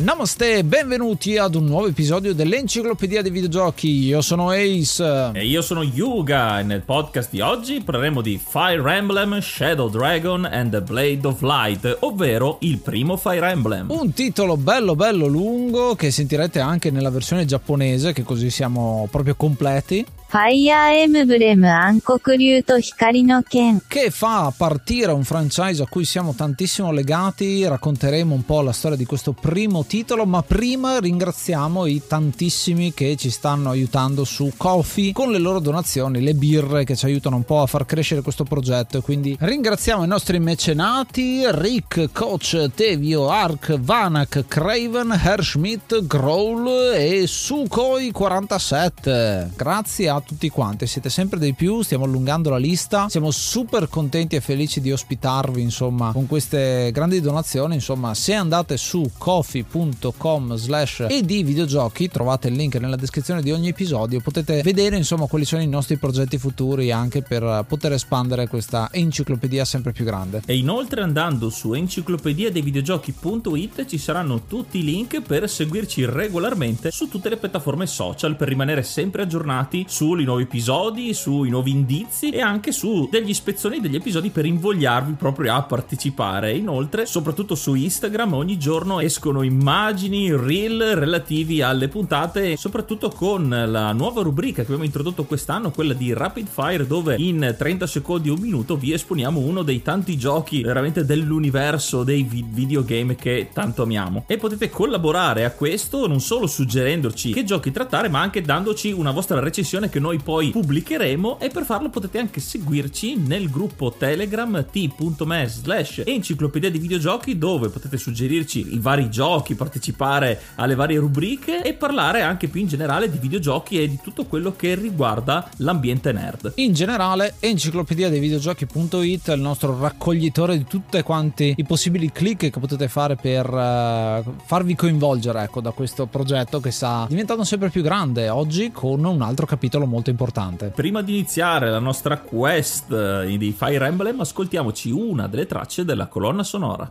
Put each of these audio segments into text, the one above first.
Namaste, benvenuti ad un nuovo episodio dell'Enciclopedia dei Videogiochi. Io sono Ace. E io sono Yuga e nel podcast di oggi parleremo di Fire Emblem, Shadow Dragon and the Blade of Light, ovvero il primo Fire Emblem. Un titolo bello bello lungo che sentirete anche nella versione giapponese, che così siamo proprio completi. Fire Emblem Ankoku to Hikari no Ken che fa partire un franchise a cui siamo tantissimo legati. Racconteremo un po' la storia di questo primo titolo, ma prima ringraziamo i tantissimi che ci stanno aiutando su Kofi con le loro donazioni, le birre che ci aiutano un po' a far crescere questo progetto. E quindi ringraziamo i nostri mecenati Rick, Coach, Tevio, Ark, Vanak, Craven, Herschmidt, Growl e Sukhoi47. Grazie a tutti quanti, siete sempre dei più, stiamo allungando la lista, siamo super contenti e felici di ospitarvi insomma con queste grandi donazioni, insomma se andate su coffee.com slash e di videogiochi trovate il link nella descrizione di ogni episodio, potete vedere insomma quali sono i nostri progetti futuri anche per poter espandere questa enciclopedia sempre più grande. E inoltre andando su enciclopediadeivideogiochi.it ci saranno tutti i link per seguirci regolarmente su tutte le piattaforme social per rimanere sempre aggiornati su sui nuovi episodi, sui nuovi indizi e anche su degli spezzoni degli episodi per invogliarvi proprio a partecipare. Inoltre, soprattutto su Instagram, ogni giorno escono immagini, reel relativi alle puntate, soprattutto con la nuova rubrica che abbiamo introdotto quest'anno, quella di Rapid Fire, dove in 30 secondi o un minuto vi esponiamo uno dei tanti giochi veramente dell'universo dei videogame che tanto amiamo. E potete collaborare a questo non solo suggerendoci che giochi trattare, ma anche dandoci una vostra recensione che noi poi pubblicheremo e per farlo potete anche seguirci nel gruppo Telegram t.me slash enciclopedia di videogiochi dove potete suggerirci i vari giochi, partecipare alle varie rubriche e parlare anche più in generale di videogiochi e di tutto quello che riguarda l'ambiente nerd. In generale enciclopedia dei videogiochi.it è il nostro raccoglitore di tutti quanti i possibili click che potete fare per uh, farvi coinvolgere ecco, da questo progetto che sta diventando sempre più grande oggi con un altro capitolo molto importante. Prima di iniziare la nostra quest eh, di Fire Emblem, ascoltiamoci una delle tracce della colonna sonora.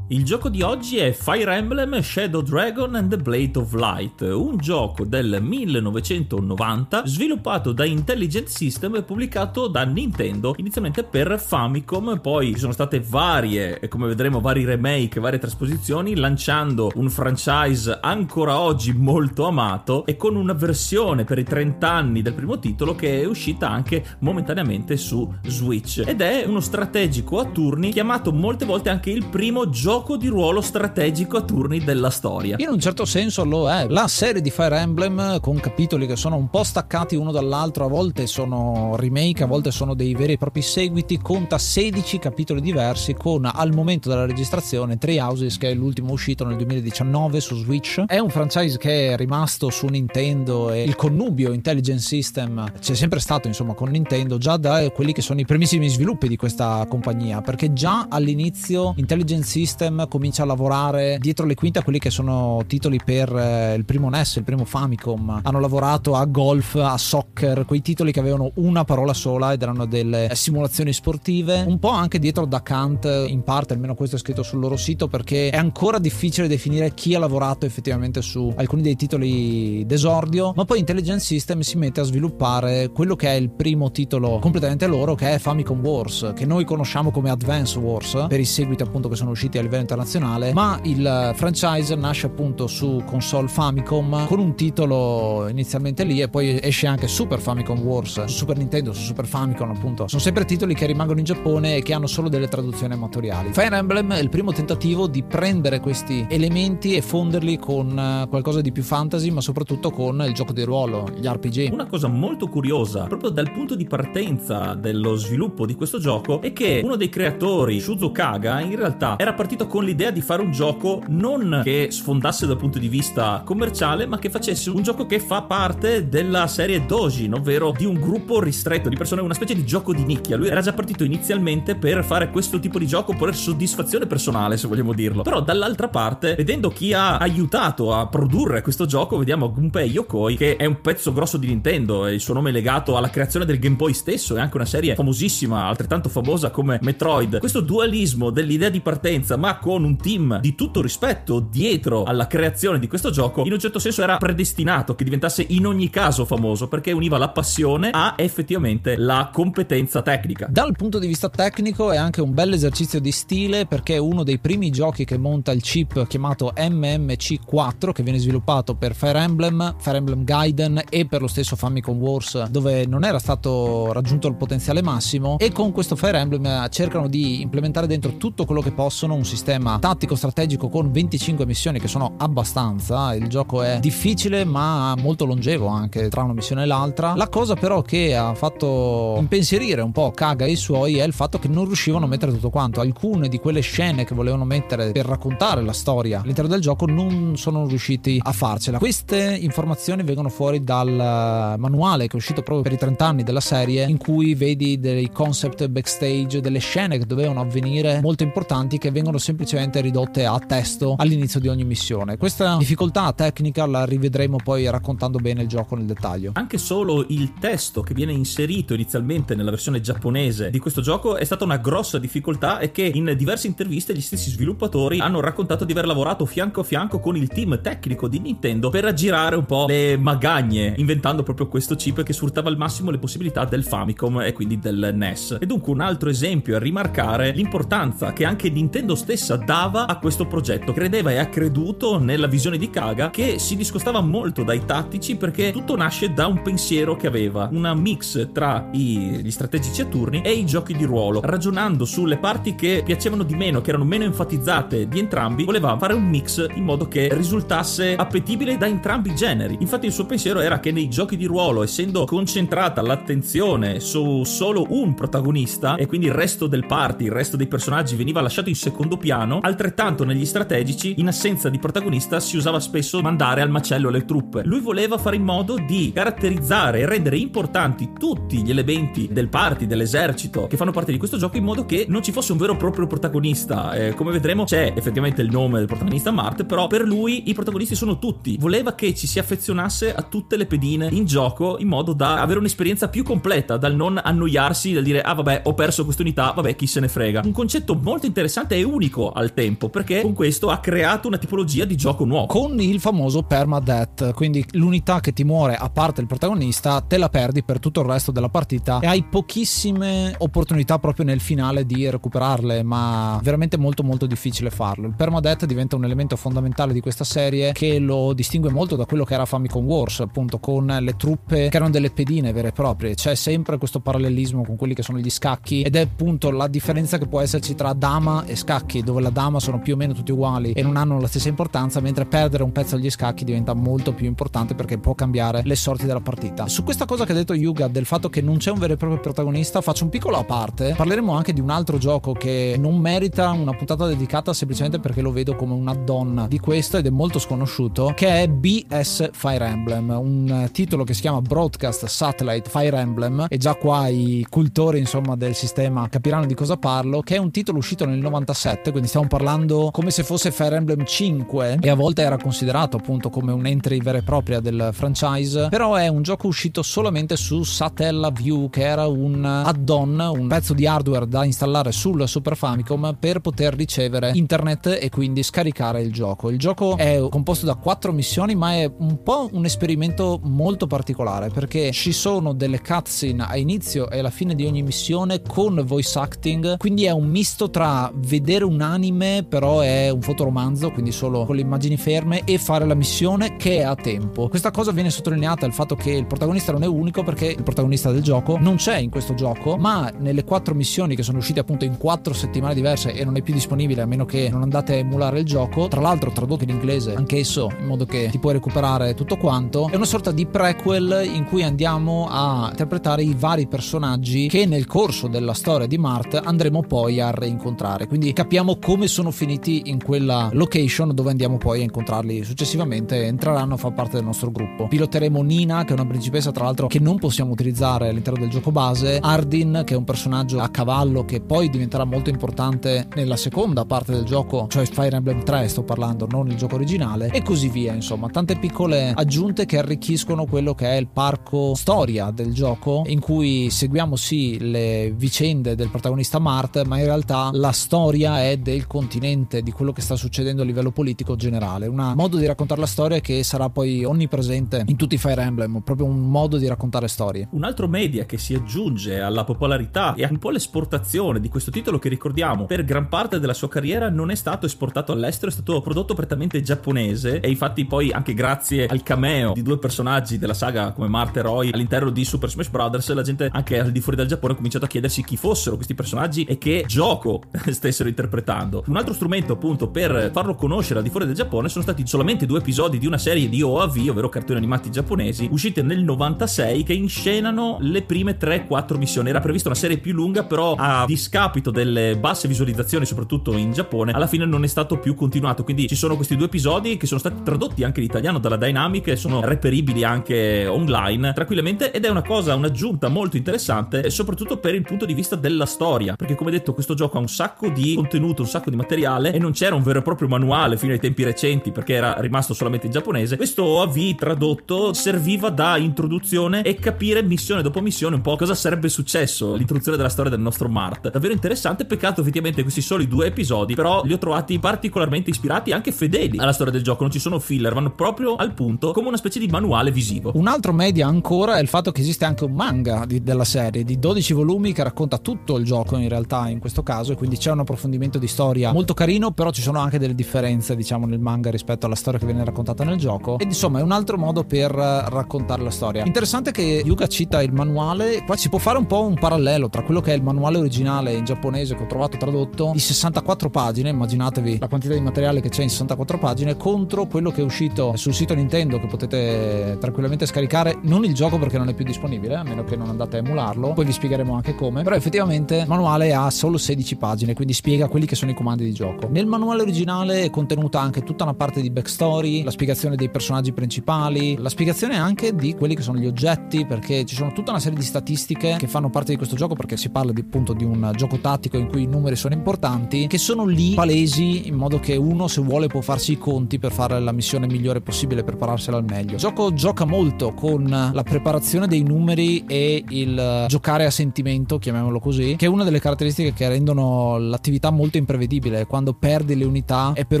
Il gioco di oggi è Fire Emblem Shadow Dragon and the Blade of Light, un gioco del 1990 sviluppato da Intelligent System e pubblicato da Nintendo inizialmente per Famicom, poi ci sono state varie, come vedremo vari remake, varie trasposizioni, lanciando un franchise ancora oggi molto amato e con una versione per i 30 anni del primo titolo che è uscita anche momentaneamente su Switch. Ed è uno strategico a turni chiamato molte volte anche il primo gioco gioco di ruolo strategico a turni della storia. In un certo senso lo è. La serie di Fire Emblem con capitoli che sono un po' staccati uno dall'altro, a volte sono remake, a volte sono dei veri e propri seguiti, conta 16 capitoli diversi con al momento della registrazione Three Houses che è l'ultimo uscito nel 2019 su Switch. È un franchise che è rimasto su Nintendo e il connubio Intelligent System c'è sempre stato insomma con Nintendo già da quelli che sono i primissimi sviluppi di questa compagnia perché già all'inizio Intelligent System System comincia a lavorare dietro le quinte a quelli che sono titoli per eh, il primo NES, il primo Famicom. Hanno lavorato a golf, a soccer, quei titoli che avevano una parola sola ed erano delle simulazioni sportive. Un po' anche dietro da Kant, in parte, almeno questo è scritto sul loro sito, perché è ancora difficile definire chi ha lavorato effettivamente su alcuni dei titoli d'esordio. Ma poi Intelligent System si mette a sviluppare quello che è il primo titolo completamente loro, che è Famicom Wars, che noi conosciamo come Advance Wars, per i seguiti appunto che sono usciti a livello internazionale, ma il franchise nasce appunto su console Famicom con un titolo inizialmente lì e poi esce anche Super Famicom Wars su Super Nintendo, su Super Famicom appunto. Sono sempre titoli che rimangono in Giappone e che hanno solo delle traduzioni amatoriali. Fire Emblem è il primo tentativo di prendere questi elementi e fonderli con eh, qualcosa di più fantasy, ma soprattutto con il gioco di ruolo, gli RPG. Una cosa molto curiosa, proprio dal punto di partenza dello sviluppo di questo gioco, è che uno dei creatori, Shuzo Kaga, in realtà era partito con l'idea di fare un gioco non che sfondasse dal punto di vista commerciale, ma che facesse un gioco che fa parte della serie Dojin, ovvero di un gruppo ristretto di persone, una specie di gioco di nicchia. Lui era già partito inizialmente per fare questo tipo di gioco per soddisfazione personale, se vogliamo dirlo. Però dall'altra parte, vedendo chi ha aiutato a produrre questo gioco, vediamo Gunpei Yokoi, che è un pezzo grosso di Nintendo, e il suo nome è legato alla creazione del Game Boy stesso, è anche una serie famosissima, altrettanto famosa come Metroid. Questo dualismo dell'idea di partenza, ma con un team di tutto rispetto dietro alla creazione di questo gioco, in un certo senso era predestinato che diventasse in ogni caso famoso perché univa la passione a effettivamente la competenza tecnica. Dal punto di vista tecnico è anche un bel esercizio di stile perché è uno dei primi giochi che monta il chip chiamato MMC4 che viene sviluppato per Fire Emblem, Fire Emblem Gaiden e per lo stesso Famicom Wars dove non era stato raggiunto il potenziale massimo e con questo Fire Emblem cercano di implementare dentro tutto quello che possono un sistema tattico strategico con 25 missioni che sono abbastanza. Il gioco è difficile ma molto longevo anche tra una missione e l'altra. La cosa però che ha fatto impensierire un po' Kaga e i suoi è il fatto che non riuscivano a mettere tutto quanto. Alcune di quelle scene che volevano mettere per raccontare la storia all'interno del gioco non sono riusciti a farcela. Queste informazioni vengono fuori dal manuale che è uscito proprio per i 30 anni della serie in cui vedi dei concept backstage, delle scene che dovevano avvenire molto importanti che vengono semplicemente semplicemente ridotte a testo all'inizio di ogni missione. Questa difficoltà tecnica la rivedremo poi raccontando bene il gioco nel dettaglio. Anche solo il testo che viene inserito inizialmente nella versione giapponese di questo gioco è stata una grossa difficoltà e che in diverse interviste gli stessi sviluppatori hanno raccontato di aver lavorato fianco a fianco con il team tecnico di Nintendo per aggirare un po' le magagne, inventando proprio questo chip che sfruttava al massimo le possibilità del Famicom e quindi del NES. E dunque un altro esempio a rimarcare l'importanza che anche Nintendo stessa stessa dava a questo progetto. Credeva e ha creduto nella visione di Kaga che si discostava molto dai tattici perché tutto nasce da un pensiero che aveva, una mix tra i, gli strategici a turni e i giochi di ruolo, ragionando sulle parti che piacevano di meno, che erano meno enfatizzate di entrambi, voleva fare un mix in modo che risultasse appetibile da entrambi i generi. Infatti il suo pensiero era che nei giochi di ruolo, essendo concentrata l'attenzione su solo un protagonista e quindi il resto del party, il resto dei personaggi veniva lasciato in secondo piano, altrettanto negli strategici, in assenza di protagonista si usava spesso mandare al macello le truppe. Lui voleva fare in modo di caratterizzare e rendere importanti tutti gli elementi del party, dell'esercito che fanno parte di questo gioco in modo che non ci fosse un vero e proprio protagonista. Eh, come vedremo c'è effettivamente il nome del protagonista Mart, però per lui i protagonisti sono tutti. Voleva che ci si affezionasse a tutte le pedine in gioco in modo da avere un'esperienza più completa, dal non annoiarsi, dal dire ah vabbè ho perso questa unità, vabbè chi se ne frega. Un concetto molto interessante e unico al tempo perché con questo ha creato una tipologia di gioco nuovo. Con il famoso permadeath, quindi l'unità che ti muore a parte il protagonista te la perdi per tutto il resto della partita e hai pochissime opportunità proprio nel finale di recuperarle, ma veramente molto molto difficile farlo. Il permadeath diventa un elemento fondamentale di questa serie che lo distingue molto da quello che era Famicom Wars, appunto con le truppe che erano delle pedine vere e proprie. C'è sempre questo parallelismo con quelli che sono gli scacchi ed è appunto la differenza che può esserci tra dama e scacchi, dove la dama sono più o meno tutti uguali e non hanno la stessa importanza, mentre perdere un pezzo agli scacchi diventa molto più importante perché può cambiare le sorti della partita. Su questa cosa che ha detto Yuga del fatto che non c'è un vero e proprio protagonista, faccio un piccolo a parte. Parleremo anche di un altro gioco che non merita una puntata dedicata semplicemente perché lo vedo come un add-on di questo ed è molto sconosciuto, che è BS Fire Emblem, un titolo che si chiama Broadcast Satellite Fire Emblem e già qua i cultori insomma del sistema capiranno di cosa parlo, che è un titolo uscito nel 97, quindi stiamo parlando come se fosse Fire Emblem 5 e a volte era considerato appunto come un'entry vera e propria del franchise, però è un gioco uscito solamente su Satellaview che era un add-on, un pezzo di hardware da installare sul Super Famicom per poter ricevere internet e quindi scaricare il gioco. Il gioco è composto da quattro missioni ma è un po' un esperimento molto particolare perché ci sono delle cutscene a inizio e alla fine di ogni missione con voice acting, quindi è un misto tra vedere un anime però è un fotoromanzo, quindi solo con le immagini ferme e fare la missione che è a tempo. Questa cosa viene sottolineata il fatto che il protagonista non è unico perché il protagonista del gioco non c'è in questo gioco, ma nelle quattro missioni che sono uscite appunto in quattro settimane diverse e non è più disponibile a meno che non andate a emulare il gioco, tra l'altro tradotto in inglese anch'esso in modo che ti puoi recuperare tutto quanto, è una sorta di prequel in cui andiamo a interpretare i vari personaggi che nel corso della storia di Mart andremo poi a reincontrare. Quindi capiamo come sono finiti in quella location dove andiamo poi a incontrarli successivamente entreranno a far parte del nostro gruppo. Piloteremo Nina, che è una principessa tra l'altro che non possiamo utilizzare all'interno del gioco base, Ardin, che è un personaggio a cavallo che poi diventerà molto importante nella seconda parte del gioco, cioè Fire Emblem 3 sto parlando, non il gioco originale, e così via, insomma, tante piccole aggiunte che arricchiscono quello che è il parco storia del gioco, in cui seguiamo sì le vicende del protagonista Mart, ma in realtà la storia è del continente, di quello che sta succedendo a livello politico generale, un modo di raccontare la storia che sarà poi onnipresente in tutti i Fire Emblem, proprio un modo di raccontare storie. Un altro media che si aggiunge alla popolarità e un po' l'esportazione di questo titolo che ricordiamo per gran parte della sua carriera non è stato esportato all'estero, è stato prodotto prettamente giapponese e infatti poi anche grazie al cameo di due personaggi della saga come Marte e Roy all'interno di Super Smash Bros. la gente anche al di fuori dal Giappone ha cominciato a chiedersi chi fossero questi personaggi e che gioco stessero interpretando. Un altro strumento appunto per farlo conoscere al di fuori del Giappone sono stati solamente due episodi di una serie di OAV, ovvero cartoni animati giapponesi, uscite nel 96 che inscenano le prime 3-4 missioni. Era prevista una serie più lunga, però a discapito delle basse visualizzazioni, soprattutto in Giappone, alla fine non è stato più continuato. Quindi ci sono questi due episodi che sono stati tradotti anche in italiano dalla Dynamic e sono reperibili anche online tranquillamente ed è una cosa, un'aggiunta molto interessante, soprattutto per il punto di vista della storia, perché come detto questo gioco ha un sacco di contenuto, un sacco di materiale e non c'era un vero e proprio manuale fino ai tempi recenti perché era rimasto solamente in giapponese. Questo OAV tradotto serviva da introduzione e capire missione dopo missione un po' cosa sarebbe successo, l'introduzione della storia del nostro Mart. Davvero interessante, peccato effettivamente questi soli due episodi, però li ho trovati particolarmente ispirati e anche fedeli alla storia del gioco, non ci sono filler, vanno proprio al punto come una specie di manuale visivo. Un altro media ancora è il fatto che esiste anche un manga di, della serie di 12 volumi che racconta tutto il gioco in realtà in questo caso e quindi c'è un approfondimento di storia molto carino, però ci sono anche delle differenze, diciamo, nel manga rispetto alla storia che viene raccontata nel gioco. Ed insomma, è un altro modo per eh, raccontare la storia. Interessante che Yuga cita il manuale, qua si può fare un po' un parallelo tra quello che è il manuale originale in giapponese che ho trovato tradotto di 64 pagine, immaginatevi la quantità di materiale che c'è in 64 pagine, contro quello che è uscito sul sito Nintendo che potete tranquillamente scaricare, non il gioco perché non è più disponibile, a meno che non andate a emularlo, poi vi spiegheremo anche come, però effettivamente il manuale ha solo 16 pagine, quindi spiega quelli che sono i comandi di gioco. Nel manuale originale è contenuta anche tutta una parte di backstory, la spiegazione dei personaggi principali, la spiegazione anche di quelli che sono gli oggetti, perché ci sono tutta una serie di statistiche che fanno parte di questo gioco, perché si parla di, appunto di un gioco tattico in cui i numeri sono importanti, che sono lì palesi in modo che uno se vuole può farsi i conti per fare la missione migliore possibile, prepararsela al meglio. Il gioco gioca molto con la preparazione dei numeri e il giocare a sentimento, chiamiamolo così, che è una delle caratteristiche che rendono l'attività molto imprevedibile. Quando perdi le unità è per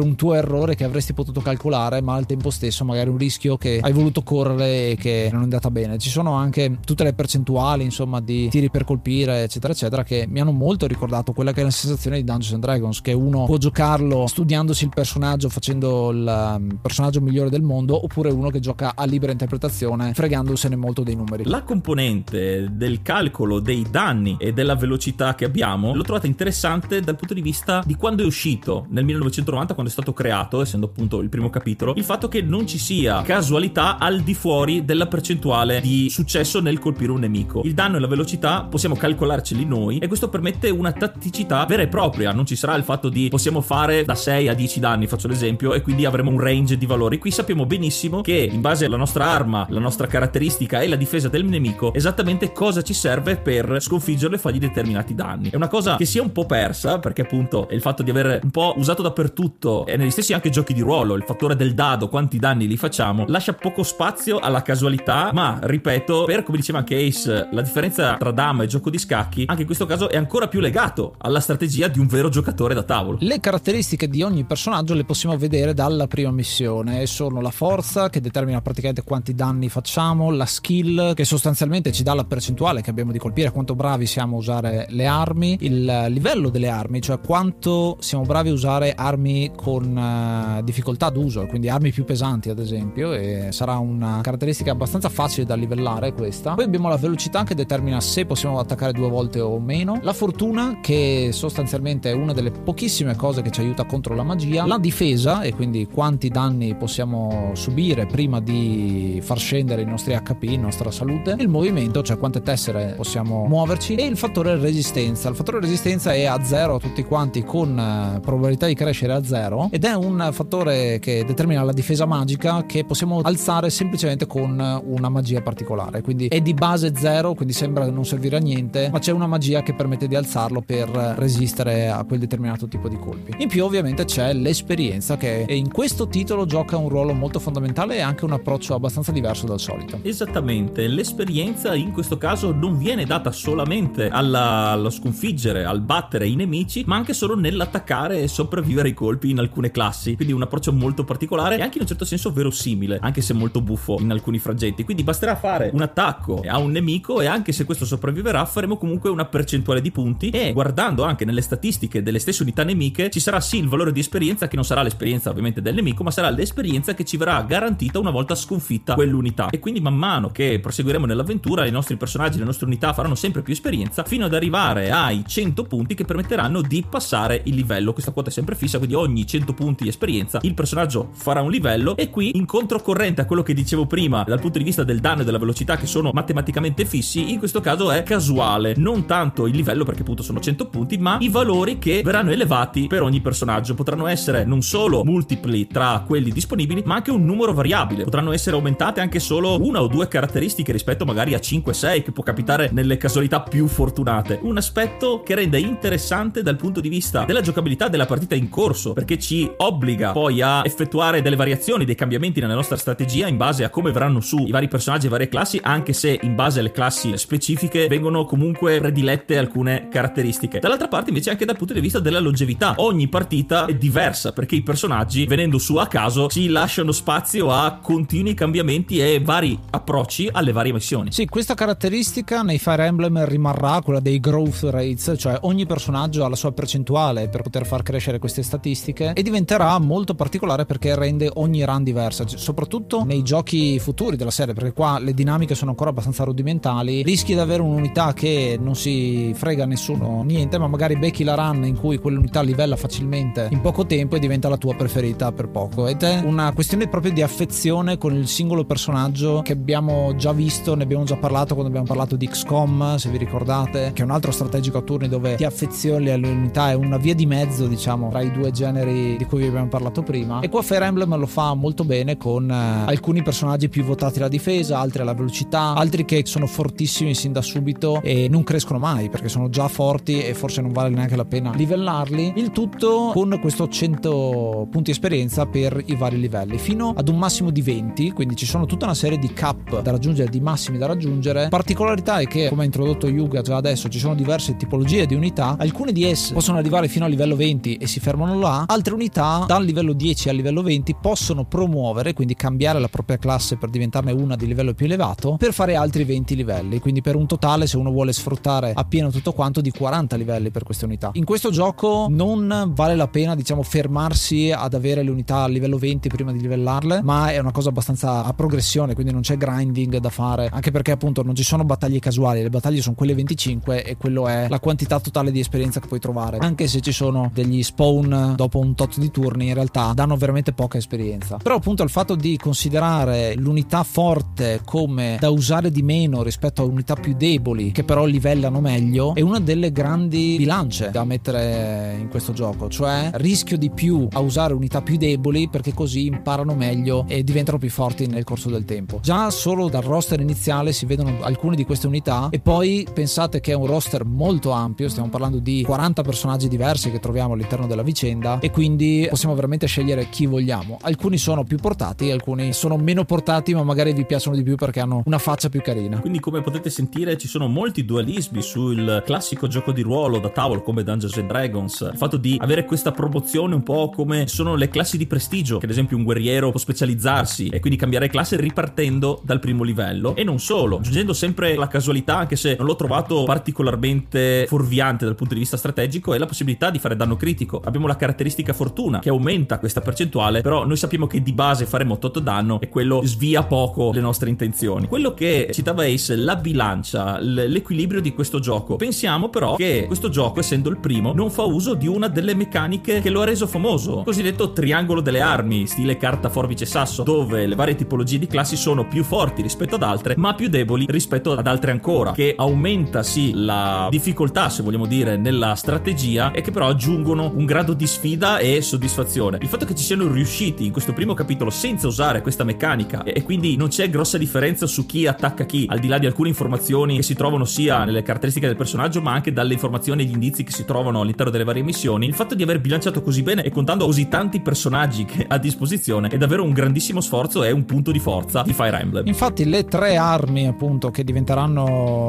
un tuo errore che avresti potuto calcolare, ma al tempo stesso magari un rischio che hai voluto correre e che non è andata bene. Ci sono anche tutte le percentuali, insomma, di tiri per colpire, eccetera, eccetera, che mi hanno molto ricordato quella che è la sensazione di Dungeons and Dragons, che uno può giocarlo studiandosi il personaggio, facendo il um, personaggio migliore del mondo, oppure uno che gioca a libera interpretazione, fregandosene molto dei numeri. La componente del calcolo dei danni e della velocità che abbiamo l'ho trovata interessante dal punto di vista di quando è uscito nel 1990, quando è stato creato, essendo appunto il primo capitolo, il fatto che non ci sia casualità al di fuori della percentuale di successo nel colpire un nemico. Il danno e la velocità possiamo calcolarceli noi e questo permette una tatticità vera e propria. Non ci sarà il fatto di possiamo fare da 6 a 10 danni, faccio l'esempio, e quindi avremo un range di valori. Qui sappiamo benissimo che in base alla nostra arma, la nostra caratteristica e la difesa del nemico, esattamente cosa ci serve per sconfiggerlo e fargli determinati danni. È una cosa che si è un po' persa perché appunto è il fatto di aver un po' usato dappertutto e negli stessi anche giochi di ruolo, il fattore del dado, quanti danni li facciamo, lascia poco spazio alla casualità, ma ripeto, per come diceva anche Ace, la differenza tra dama e gioco di scacchi, anche in questo caso è ancora più legato alla strategia di un vero giocatore da tavolo. Le caratteristiche di ogni personaggio le possiamo vedere dalla prima missione, sono la forza che determina praticamente quanti danni facciamo, la skill che sostanzialmente ci dà la percentuale che abbiamo di colpire, quanto bravi siamo a usare le armi, il livello delle armi, cioè quanto siamo bravi a usare armi con uh, difficoltà d'uso, quindi armi più pesanti ad esempio, e sarà una caratteristica abbastanza facile da livellare questa. Poi abbiamo la velocità che determina se possiamo attaccare due volte o meno, la fortuna che sostanzialmente è una delle pochissime cose che ci aiuta contro la magia, la difesa e quindi quanti danni possiamo subire prima di far scendere i nostri HP, la nostra salute, il movimento, cioè quante tessere possiamo muoverci e il fattore resistenza. Il fattore resistenza è a zero a tutti quanti con eh, probabilità di crescere a zero ed è un fattore che determina la difesa magica che possiamo alzare semplicemente con una magia particolare. Quindi è di base zero, quindi sembra non servire a niente, ma c'è una magia che permette di alzarlo per resistere a quel determinato tipo di colpi. In più ovviamente c'è l'esperienza che in questo titolo gioca un ruolo molto fondamentale e anche un approccio abbastanza diverso dal solito. Esattamente, l'esperienza in questo caso non viene data solamente alla, allo sconfiggere, al battere i nemici, ma anche solo nell'attaccare e sopravvivere ai colpi in alcune classi. Quindi un approccio molto particolare e anche in un certo senso verosimile, anche se molto buffo in alcuni frangenti. Quindi basterà fare un attacco a un nemico e anche se questo sopravviverà faremo comunque una percentuale di punti e guardando anche nelle statistiche delle stesse unità nemiche ci sarà sì il valore di esperienza che non sarà l'esperienza ovviamente del nemico, ma sarà l'esperienza che ci verrà garantita una volta sconfitta quell'unità. E quindi man mano che proseguiremo nell'avventura i nostri personaggi, le nostre unità faranno sempre più esperienza fino ad arrivare ai 100 punti che permetteranno di passare il livello. Questa quota è sempre fissa, quindi ogni 100 punti di esperienza il personaggio farà un livello e qui in controcorrente a quello che dicevo prima dal punto di vista del danno e della velocità che sono matematicamente fissi, in questo caso è casuale, non tanto il livello perché appunto sono 100 punti, ma i valori che verranno elevati per ogni personaggio. Potranno essere non solo multipli tra quelli disponibili, ma anche un numero variabile. Potranno essere aumentate anche solo una o due caratteristiche rispetto magari a 5-6 che può capitare nelle casualità più fortunate. Un aspetto che rende interessante dal punto di vista della giocabilità della partita in corso, perché ci obbliga poi a effettuare delle variazioni, dei cambiamenti nella nostra strategia in base a come verranno su i vari personaggi e varie classi, anche se in base alle classi specifiche vengono comunque predilette alcune caratteristiche. Dall'altra parte invece anche dal punto di vista della longevità, ogni partita è diversa perché i personaggi venendo su a caso si lasciano spazio a continui cambiamenti e vari approcci alle varie missioni. Sì, questa caratteristica nei Fire Emblem rimarrà quella dei growth rates, cioè ogni personaggio ha la sua percentuale percentuale per poter far crescere queste statistiche e diventerà molto particolare perché rende ogni run diversa, soprattutto nei giochi futuri della serie, perché qua le dinamiche sono ancora abbastanza rudimentali, rischi di avere un'unità che non si frega nessuno niente, ma magari becchi la run in cui quell'unità livella facilmente in poco tempo e diventa la tua preferita per poco. Ed è una questione proprio di affezione con il singolo personaggio che abbiamo già visto, ne abbiamo già parlato quando abbiamo parlato di XCOM, se vi ricordate, che è un altro strategico a turni dove ti affezioni alle unità, è una via di mezzo, diciamo, tra i due generi di cui abbiamo parlato prima. E qua Fire Emblem lo fa molto bene con eh, alcuni personaggi più votati alla difesa, altri alla velocità, altri che sono fortissimi sin da subito e non crescono mai perché sono già forti e forse non vale neanche la pena livellarli. Il tutto con questo 100 punti esperienza per i vari livelli, fino ad un massimo di 20, quindi ci sono tutta una serie di cap da raggiungere, di massimi da raggiungere. Particolarità è che, come ha introdotto Yuga già adesso, ci sono diverse tipologie di unità, alcune di esse possono arrivare fino al livello 20 e si fermano là, altre unità dal livello 10 al livello 20 possono promuovere, quindi cambiare la propria classe per diventarne una di livello più elevato, per fare altri 20 livelli, quindi per un totale se uno vuole sfruttare appieno tutto quanto di 40 livelli per queste unità. In questo gioco non vale la pena, diciamo, fermarsi ad avere le unità a livello 20 prima di livellarle, ma è una cosa abbastanza a progressione, quindi non c'è grinding da fare, anche perché appunto non ci sono battaglie casuali, le battaglie sono quelle 25 e quello è la quantità totale di esperienza che puoi trovare. Anche se ci sono degli spawn dopo un tot di turni, in realtà danno veramente poca esperienza. Però appunto il fatto di considerare l'unità forte come da usare di meno rispetto a unità più deboli, che però livellano meglio, è una delle grandi bilance da mettere in questo gioco, cioè rischio di più a usare unità più deboli perché così imparano meglio e diventano più forti nel corso del tempo. Già solo dal roster iniziale si vedono alcune di queste unità e poi pensate che è un roster molto ampio, stiamo parlando di 40 personaggi diversi che troviamo all'interno della vicenda e quindi possiamo veramente scegliere chi vogliamo. Alcuni sono più portati, alcuni sono meno portati ma magari vi piacciono di più perché hanno una faccia più carina. Quindi come potete sentire ci sono molti dualismi sul classico gioco di ruolo da tavolo come Dungeons and Dragons, il fatto di avere questa promozione un po' come sono le classi di prestigio, che ad esempio un guerriero può specializzarsi e quindi cambiare classe ripartendo dal primo livello e non solo, aggiungendo sempre la casualità anche se non l'ho trovato particolarmente fuorviante dal punto di vista strategico è la possibilità di fare danno critico. Abbiamo la caratteristica fortuna che aumenta questa percentuale, però noi sappiamo che di base fare molto danno e quello svia poco le nostre intenzioni. Quello che citava Ace, la bilancia, l'equilibrio di questo gioco. Pensiamo però che questo gioco, essendo il primo, non fa uso di una delle meccaniche che lo ha reso famoso, il cosiddetto triangolo delle armi, stile carta forbice sasso, dove le varie tipologie di classi sono più forti rispetto ad altre, ma più deboli rispetto ad altre ancora, che aumenta sì la difficoltà, se vogliamo dire, nella strategia e che però aggiungono un grado di sfida e soddisfazione. Il fatto che ci siano riusciti in questo primo capitolo senza usare questa meccanica e quindi non c'è grossa differenza su chi attacca chi, al di là di alcune informazioni che si trovano sia nelle caratteristiche del personaggio, ma anche dalle informazioni e gli indizi che si trovano all'interno delle varie missioni. Il fatto di aver bilanciato così bene e contando così tanti personaggi a disposizione è davvero un grandissimo sforzo e un punto di forza di Fire Emblem. Infatti, le tre armi, appunto, che diventeranno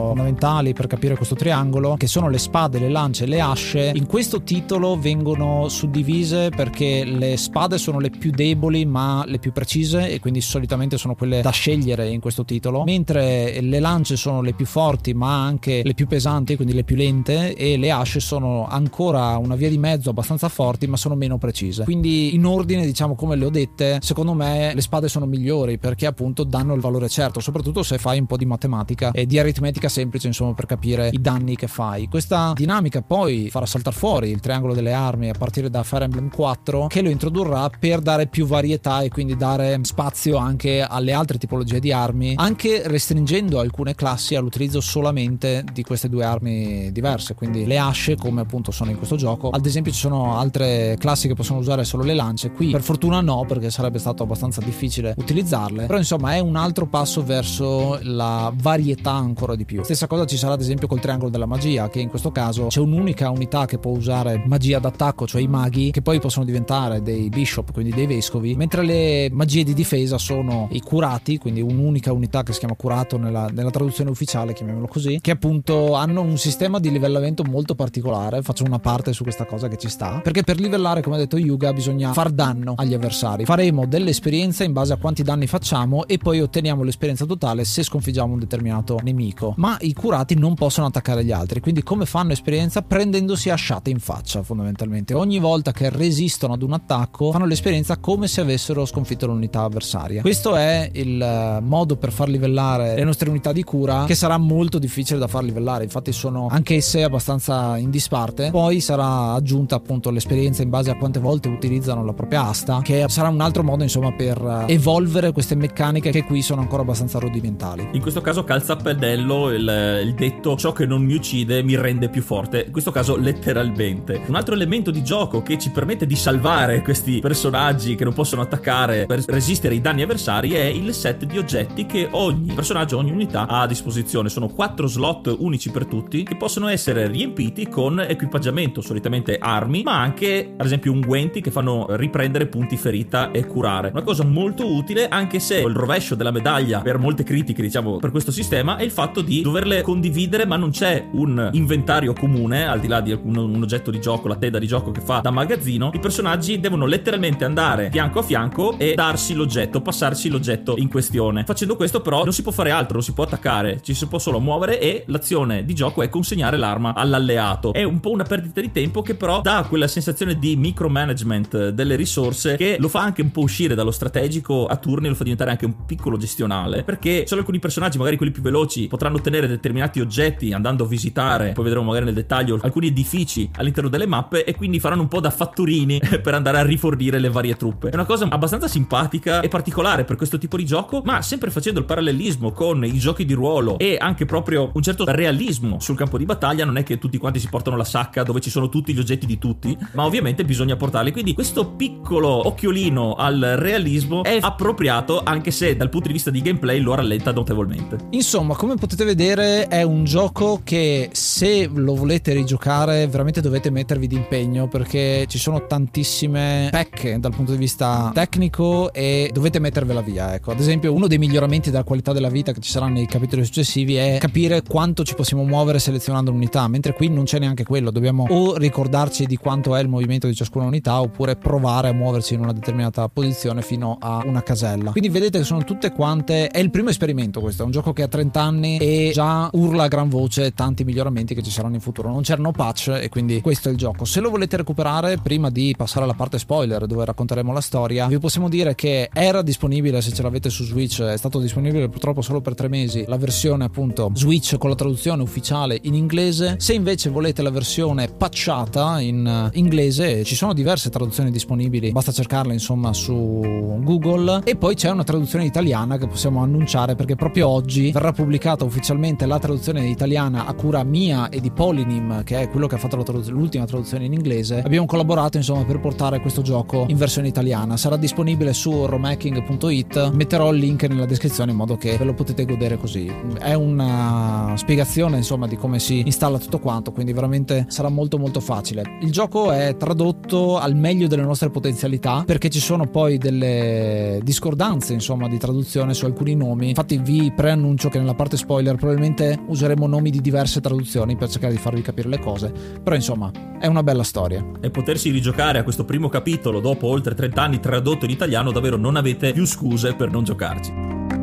fondamentali per capire questo triangolo, che sono le spade, le lance e le asce, in questo titolo vengono suddivise perché le spade sono le più deboli ma le più precise e quindi solitamente sono quelle da scegliere in questo titolo, mentre le lance sono le più forti ma anche le più pesanti, quindi le più lente e le asce sono ancora una via di mezzo abbastanza forti ma sono meno precise. Quindi in ordine, diciamo come le ho dette, secondo me le spade sono migliori perché appunto danno il valore certo, soprattutto se fai un po' di matematica e di aritmetica semplice, insomma, per capire i danni che fai. Questa dinamica poi farà saltare fuori il triangolo delle armi a partire da Fire Emblem 4 che lo introdurrà per dare più varietà e quindi dare spazio anche alle altre tipologie di armi, anche restringendo alcune classi all'utilizzo solamente di queste due armi diverse, quindi le asce come appunto sono in questo gioco. Ad esempio ci sono altre classi che possono usare solo le lance, qui per fortuna no perché sarebbe stato abbastanza difficile utilizzarle, però insomma è un altro passo verso la varietà ancora di più. Stessa cosa ci sarà ad esempio col triangolo della magia, che in questo caso c'è un'unica unità che può usare magia d'attacco, cioè i maghi, che poi possono diventare dei bishop, quindi dei vescovi, mentre le magie di difesa sono i curati, quindi un'unica unità che si chiama curato nella, nella traduzione ufficiale, chiamiamolo così, che appunto hanno un sistema di livellamento molto particolare. Faccio una parte su questa cosa che ci sta, perché per livellare, come ha detto Yuga, bisogna far danno agli avversari. Faremo dell'esperienza in base a quanti danni facciamo e poi otteniamo l'esperienza totale se sconfiggiamo un determinato nemico. Ma i curati non possono attaccare gli altri, quindi come fanno esperienza? Prendendosi a schiacciate in faccia fondamentalmente. Ogni volta che resistono ad un attacco fanno l'esperienza come se avessero sconfitto l'unità avversaria. Questo è il eh, modo per far livellare le nostre unità di cura che sarà molto difficile da far livellare, infatti sono anche esse abbastanza in disparte. Poi sarà aggiunta appunto l'esperienza in base a quante volte utilizzano la propria asta, che sarà un altro modo insomma per eh, evolvere queste meccaniche che qui sono ancora abbastanza rudimentali. In questo caso calza a pennello il, il detto ciò che non mi uccide mi rende più forte, in questo caso letteralmente. Un altro elemento di gioco che ci permette di salvare questi personaggi che non possono attaccare per resistere ai danni avversari è il set di oggetti che ogni personaggio, ogni unità ha a disposizione. Sono quattro slot unici per tutti che possono essere riempiti con equipaggiamento, solitamente armi, ma anche ad esempio unguenti che fanno riprendere punti ferita e curare. Una cosa molto utile anche se il rovescio della medaglia per molte critiche diciamo per questo sistema è il fatto di doverle condividere ma non c'è un inventario comune al di là di un, un oggetto di gioco, la tenda di gioco che fa da magazzino. I personaggi devono letteralmente andare fianco a fianco e darsi l'oggetto, passarsi l'oggetto in questione. Facendo questo però non si può fare altro, non si può attaccare, ci si può solo muovere e l'azione di gioco è consegnare l'arma all'alleato. È un po' una perdita di tempo che però dà quella sensazione di micromanagement delle risorse che lo fa anche un po' uscire dallo strategico a turni, lo fa diventare anche un piccolo gestionale, perché solo alcuni personaggi, magari quelli più veloci, potranno ottenere determinati oggetti andando a visitare, poi vedremo magari nel dettaglio alcuni edifici all'interno delle mappe e quindi faranno un po' da fattorini per andare a rifornire le varie truppe. È una cosa abbastanza simpatica e particolare per questo tipo di gioco, ma sempre facendo il parallelismo con i giochi di ruolo e anche proprio un certo realismo sul campo di battaglia, non è che tutti quanti si portano la sacca dove ci sono tutti gli oggetti di tutti, ma ovviamente bisogna portarli. Quindi questo piccolo occhiolino al realismo è appropriato anche se dal punto di vista di gameplay lo rallenta notevolmente. Insomma, come potete vedere è un gioco che se lo volete rigiocare veramente dovete mettervi d'impegno perché ci sono tantissime pecche dal punto di vista tecnico e dovete mettervela via. Ecco, ad esempio, uno dei miglioramenti della qualità della vita che ci saranno nei capitoli successivi è capire quanto ci possiamo muovere selezionando un'unità, mentre qui non c'è neanche quello, dobbiamo o ricordarci di quanto è il movimento di ciascuna unità oppure provare a muoversi in una determinata posizione fino a una casella. Quindi vedete che sono tutte quante è il primo esperimento questo, è un gioco che ha 30 anni e già urla a gran voce tanti miglioramenti che ci saranno in futuro. Non c'erano patch e quindi questo è il gioco. Se lo volete recuperare prima di passare alla parte spoiler dove racconteremo la storia, vi possiamo dire che era disponibile se ce l'avete su Switch, è stato disponibile purtroppo solo per tre mesi la versione appunto Switch con la traduzione ufficiale in inglese. Se invece volete la versione patchata in inglese, ci sono diverse traduzioni disponibili, basta cercarle insomma su Google e poi c'è una traduzione italiana che possiamo annunciare perché proprio oggi verrà pubblicata ufficialmente la traduzione italiana a cura mia e di Polynim, che è quello che ha fatto traduz- l'ultima traduzione in inglese. Abbiamo collaborato insomma per portare questo gioco in versione italiana. Sarà disponibile su romhacking.it. Metterò il link nella descrizione in modo che ve lo potete godere così. È una spiegazione insomma di come si installa tutto quanto, quindi veramente sarà molto molto facile. Il gioco è tradotto al meglio delle nostre potenzialità perché ci sono poi delle discordanze insomma di traduzione su alcuni nomi. Infatti vi preannuncio che nella parte spoiler probabilmente useremo nomi di diverse traduzioni per cercare di farvi capire le cose. Però insomma, è una bella storia. E potersi rigiocare a questo primo capitolo dopo oltre 30 anni tradotto in italiano, davvero non avete più scuse per non giocarci.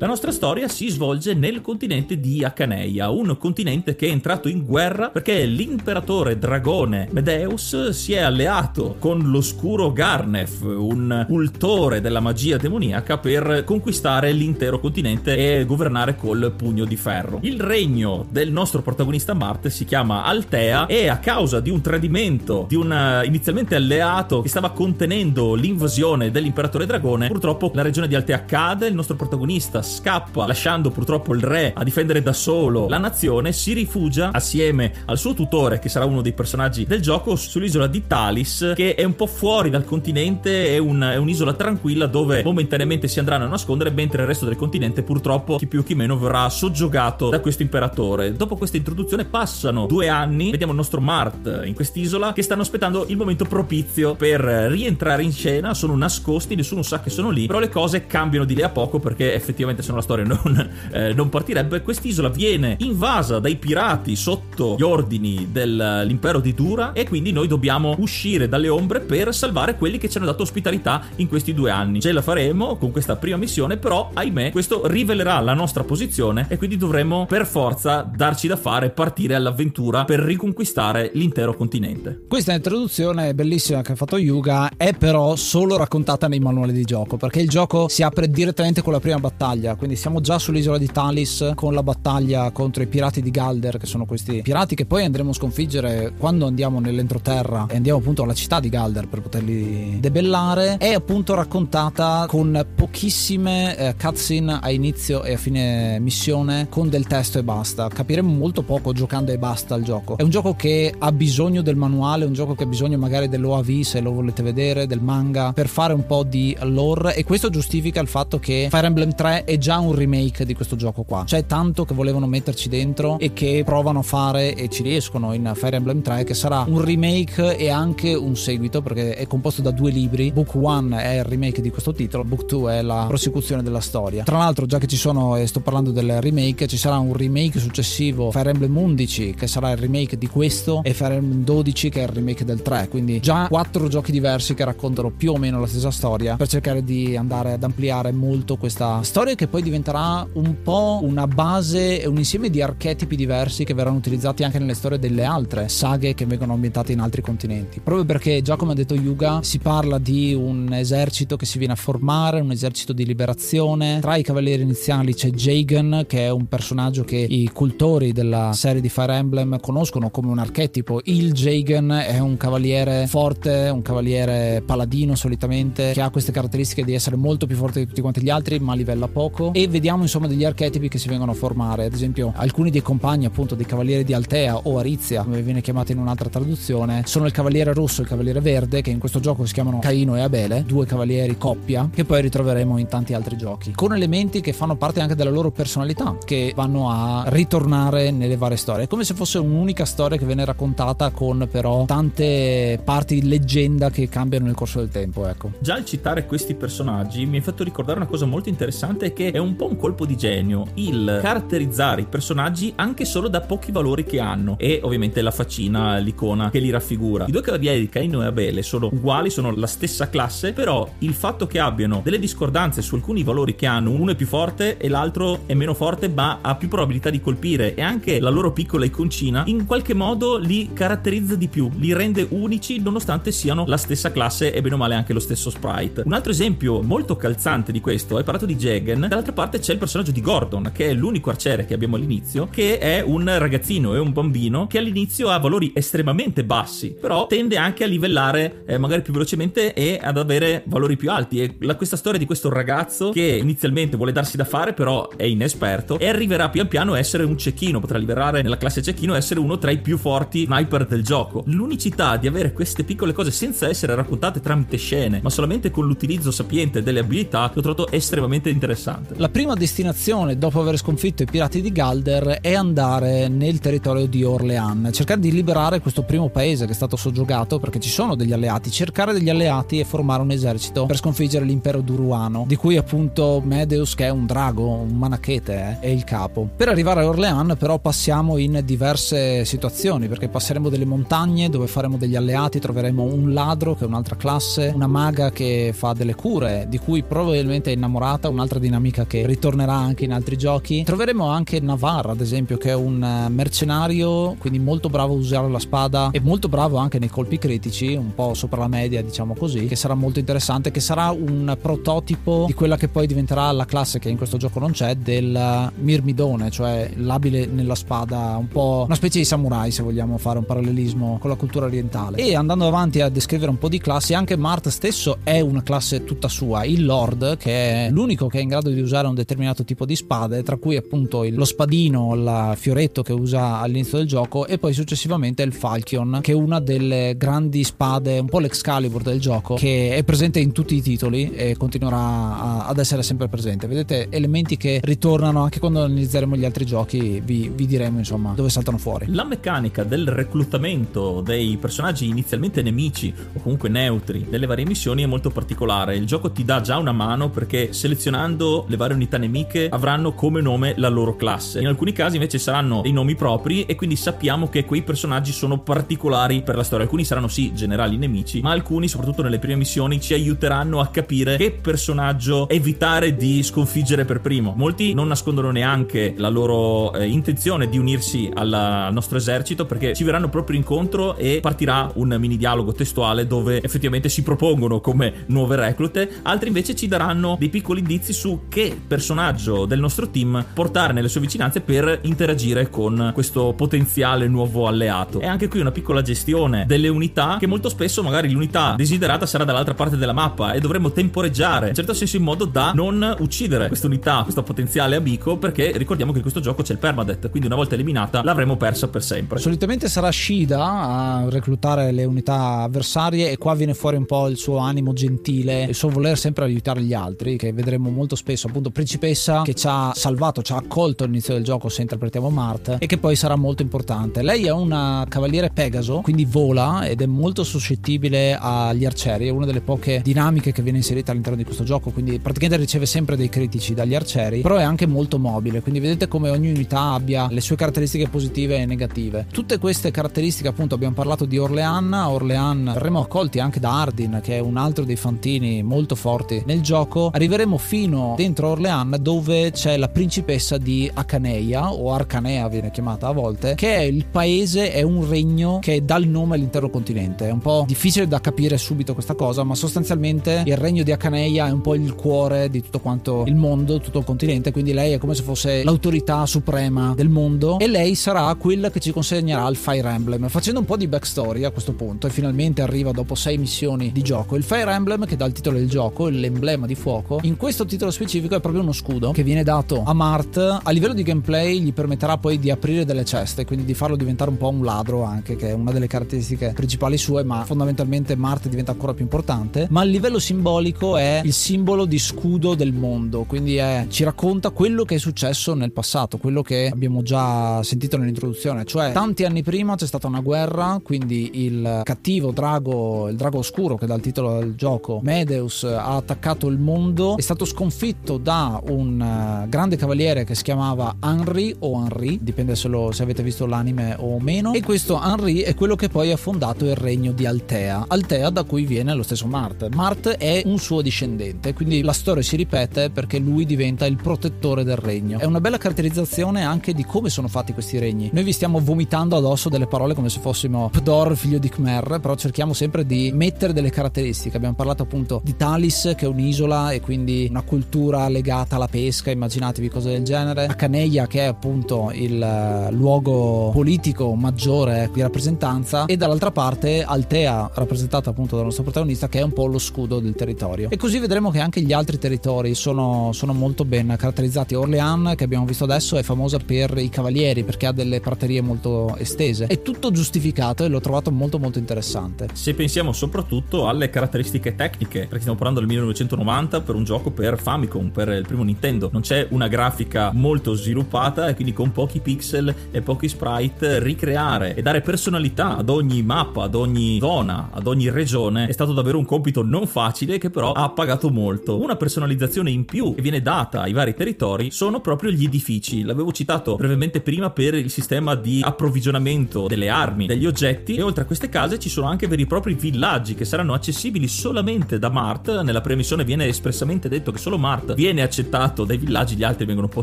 La nostra storia si svolge nel continente di Acaneia, un continente che è entrato in guerra perché l'imperatore dragone Medeus si è alleato con l'oscuro Garnef, un cultore della magia demoniaca, per conquistare l'intero continente e governare col pugno di ferro. Il regno del nostro protagonista Marte si chiama Altea e a causa di un tradimento di un eh, inizialmente alleato che stava contenendo l'invasione dell'imperatore dragone, purtroppo la regione di Altea cade, il nostro protagonista scappa lasciando purtroppo il re a difendere da solo la nazione, si rifugia assieme al suo tutore che sarà uno dei personaggi del gioco sull'isola di Talis che è un po' fuori dal continente, è, un, è un'isola tranquilla dove momentaneamente si andranno a nascondere mentre il resto del continente purtroppo chi più chi meno verrà soggiogato da questo imperatore. Dopo questa introduzione passano due anni, vediamo il nostro Mart in quest'isola che stanno aspettando il momento propizio per rientrare in scena, sono nascosti, nessuno sa che sono lì, però le cose cambiano di lì a poco perché effettivamente se no la storia non, eh, non partirebbe. Quest'isola viene invasa dai pirati sotto gli ordini dell'impero di Dura e quindi noi dobbiamo uscire dalle ombre per salvare quelli che ci hanno dato ospitalità in questi due anni. Ce la faremo con questa prima missione, però ahimè questo rivelerà la nostra posizione e quindi dovremo per forza darci da fare, partire all'avventura per riconquistare l'intero continente. Questa introduzione bellissima che ha fatto Yuga è però solo raccontata nei manuali di gioco perché il gioco si apre direttamente con la prima battaglia, quindi siamo già sull'isola di Talis con la battaglia contro i pirati di Galder che sono questi pirati che poi andremo a sconfiggere quando andiamo nell'entroterra e andiamo appunto alla città di Galder per poterli debellare. È appunto raccontata con pochissime eh, cutscene a inizio e a fine missione con del testo e basta. Capiremo molto poco giocando e basta il gioco. È un gioco che ha bisogno del manuale, un gioco che ha bisogno magari dell'OAV se lo volete vedere, del manga per fare un po' di lore e questo giustifica il fatto che Fire Emblem 3 è già un remake di questo gioco qua. C'è tanto che volevano metterci dentro e che provano a fare e ci riescono in Fire Emblem 3 che sarà un remake e anche un seguito perché è composto da due libri. Book 1 è il remake di questo titolo, Book 2 è la prosecuzione della storia. Tra l'altro, già che ci sono e sto parlando del remake, ci sarà un remake successivo Fire Emblem 11 che sarà il remake di questo e Fire Emblem 12 che è il remake del 3, quindi già quattro giochi diversi che raccontano più o meno la stessa storia per cercare di andare ad ampliare molto questa storia che poi diventerà un po' una base e un insieme di archetipi diversi che verranno utilizzati anche nelle storie delle altre saghe che vengono ambientate in altri continenti. Proprio perché già come ha detto Yuga si parla di un esercito che si viene a formare, un esercito di liberazione. Tra i cavalieri iniziali c'è Jagan che è un personaggio che i cultori della serie di Fire Emblem conoscono come un archetipo. Il Jagan è un cavaliere forte, un cavaliere paladino solitamente che ha queste caratteristiche di essere molto più forte di tutti quanti gli altri ma livella poco e vediamo insomma degli archetipi che si vengono a formare. Ad esempio alcuni dei compagni appunto dei cavalieri di Altea o Arizia come viene chiamato in un'altra traduzione sono il cavaliere rosso e il cavaliere verde che in questo gioco si chiamano Caino e Abele due cavalieri coppia che poi ritroveremo in tanti altri giochi. Con elementi che fanno parte anche della loro personalità che vanno a ritornare nelle varie storie. È come se fosse un'unica storia che viene raccontata con però tante parti leggenda che cambiano nel corso del tempo ecco. Già il citare questi personaggi mi ha fatto ricordare una cosa molto interessante che è un po' un colpo di genio, il caratterizzare i personaggi anche solo da pochi valori che hanno e ovviamente la faccina, l'icona che li raffigura. I due cavalieri di Caino e Abele sono uguali, sono la stessa classe, però il fatto che abbiano delle discordanze su alcuni valori che hanno, uno è più forte e l'altro è meno forte ma ha più probabilità di colpire e anche la loro piccola iconcina in qualche modo li caratterizza di più, li rende unici nonostante siano la stessa classe e bene o male anche lo stesso sprite. Un altro esempio molto calzante di questo, hai parlato di Jagan, dall'altra parte c'è il personaggio di Gordon, che è l'unico arciere che abbiamo all'inizio, che è un ragazzino, è un bambino che all'inizio ha valori estremamente bassi, però tende anche a livellare eh, magari più velocemente e ad avere valori più alti. E la, questa storia di questo ragazzo che inizialmente vuole darsi da fare, però è inesperto, e arriverà pian piano a essere un cecchino, potrà liberare nella classe cecchino e essere uno tra i più forti sniper del gioco. L'unicità di avere queste piccole cose senza essere raccontate tramite scene, ma solamente con l'utilizzo sapiente delle abilità, l'ho trovato estremamente interessante. La prima destinazione dopo aver sconfitto i pirati di Galder è andare nel territorio di Orleans, cercare di liberare questo primo paese che è stato soggiogato perché ci sono degli alleati, cercare degli alleati e formare un esercito per sconfiggere l'impero duruano, di cui appunto Medeus che è un drago, un manachete, eh, è il capo. Per arrivare a Orleans però passiamo in diverse situazioni perché passeremo delle montagne dove faremo degli alleati, troveremo un ladro che è un'altra classe, una maga che fa delle cure di cui probabilmente è innamorata, un'altra dinamica che ritornerà anche in altri giochi. Troveremo anche Navarra, ad esempio, che è un eh, mercenario, quindi molto bravo a usare la spada e molto bravo anche nei colpi critici, un po' sopra la media, diciamo così, che sarà molto interessante, che sarà un prototipo di quella che poi diventerà la classe che in questo gioco non c'è del mirmidone, cioè l'abile nella spada, un po' una specie di samurai, se vogliamo fare un parallelismo con la cultura orientale. E andando avanti a descrivere un po' di classi, anche Mart stesso è una classe tutta sua, il Lord, che è l'unico che è in grado di di usare un determinato tipo di spade, tra cui appunto lo spadino, il fioretto che usa all'inizio del gioco e poi successivamente il Falchion, che è una delle grandi spade, un po' l'Excalibur del gioco, che è presente in tutti i titoli e continuerà a- ad essere sempre presente. Vedete elementi che ritornano anche quando analizzeremo gli altri giochi, vi, vi diremo insomma dove saltano fuori. La meccanica del reclutamento dei personaggi inizialmente nemici o comunque neutri delle varie missioni è molto particolare. Il gioco ti dà già una mano perché selezionando le varie unità nemiche avranno come nome la loro classe. In alcuni casi invece saranno dei nomi propri e quindi sappiamo che quei personaggi sono particolari per la storia. Alcuni saranno sì generali nemici, ma alcuni, soprattutto nelle prime missioni, ci aiuteranno a capire che personaggio evitare di sconfiggere per primo. Molti non nascondono neanche la loro eh, intenzione di unirsi al nostro esercito perché ci verranno proprio incontro e partirà un mini dialogo testuale dove effettivamente si propongono come nuove reclute. Altri invece ci daranno dei piccoli indizi su che personaggio del nostro team portare nelle sue vicinanze per interagire con questo potenziale nuovo alleato. E anche qui una piccola gestione delle unità che molto spesso magari l'unità desiderata sarà dall'altra parte della mappa e dovremo temporeggiare in certo senso in modo da non uccidere questa unità, questo potenziale amico perché ricordiamo che in questo gioco c'è il permadeath, quindi una volta eliminata l'avremo persa per sempre. Solitamente sarà Shida a reclutare le unità avversarie e qua viene fuori un po' il suo animo gentile, il suo voler sempre aiutare gli altri, che vedremo molto spesso, appunto principessa che ci ha salvato, ci ha accolto all'inizio del gioco se interpretiamo Mart e che poi sarà molto importante. Lei è una cavaliere Pegaso, quindi vola ed è molto suscettibile agli arcieri, è una delle poche dinamiche che viene inserita all'interno di questo gioco, quindi praticamente riceve sempre dei critici dagli arcieri, però è anche molto mobile, quindi vedete come ogni unità abbia le sue caratteristiche positive e negative. Tutte queste caratteristiche, appunto, abbiamo parlato di Orlean, a Orlean verremo accolti anche da Ardin, che è un altro dei fantini molto forti nel gioco. Arriveremo fino dentro Orlean dove c'è la principessa di Acaneia o Arcanea viene chiamata a volte, che è il paese, è un regno che dà il nome all'intero continente. È un po' difficile da capire subito questa cosa, ma sostanzialmente il regno di Acaneia è un po' il cuore di tutto quanto il mondo, tutto il continente, quindi lei è come se fosse l'autorità suprema del mondo e lei sarà quella che ci consegnerà il Fire Emblem. Facendo un po' di backstory a questo punto e finalmente arriva dopo sei missioni di gioco. Il Fire Emblem che dà il titolo del gioco, l'emblema di fuoco, in questo titolo specifico è proprio uno scudo che viene dato a Mart. A livello di gameplay gli permetterà poi di aprire delle ceste, quindi di farlo diventare un po' un ladro anche, che è una delle caratteristiche principali sue, ma fondamentalmente Mart diventa ancora più importante. Ma a livello simbolico è il simbolo di scudo del mondo, quindi è- ci racconta quello che è successo nel passato, quello che abbiamo già sentito nell'introduzione, cioè tanti anni prima c'è stata una guerra, quindi il cattivo drago, il drago oscuro che dà il titolo del gioco, Medeus, ha attaccato il mondo, è stato sconfitto da un eh, grande cavaliere che si chiamava Henry o Henry, dipende se, lo- se avete visto l'anime o meno, e questo Henry è quello che poi ha fondato il regno di Altea, Altea da cui viene lo stesso Mart. Mart è un suo discendente, quindi la storia si ripete perché lui diventa il protettore del regno. È una bella caratterizzazione anche di come sono fatti questi regni. Noi vi stiamo vomitando addosso delle parole come se fossimo Pdor, figlio di Khmer, però cerchiamo sempre di mettere delle caratteristiche. Abbiamo parlato appunto di Talis, che è un'isola e quindi una cultura legata alla pesca, immaginatevi cose del genere. Acaneia, che è appunto il eh, luogo politico maggiore di rappresentanza, e dall'altra parte Altea, rappresentata appunto dal nostro protagonista, che è un po' lo scudo del territorio. E così vedremo che anche gli altri territori sono, sono molto ben caratterizzati. Orlean, che abbiamo visto adesso, è famosa per i cavalieri perché ha delle praterie molto estese. È tutto giustificato e l'ho trovato molto molto interessante. Se pensiamo soprattutto alle caratteristiche tecniche, perché stiamo parlando del 1990 per un gioco per Famicom, per il primo Nintendo, non c'è una grafica molto sviluppata e quindi con pochi pixel e pochi sprite ricreare e dare personalità ad ogni mappa, ad ogni zona, ad ogni regione è stato davvero un compito non facile che però ha pagato molto. Una personalizzazione in più che viene data ai vari territori sono proprio gli edifici. L'avevo citato brevemente prima per il sistema di approvvigionamento delle armi, degli oggetti e oltre a queste case ci sono anche veri e propri villaggi che saranno accessibili solamente da Mart. Nella premissione viene espressamente detto che solo Mart viene accettato dai villaggi, gli altri vengono un po'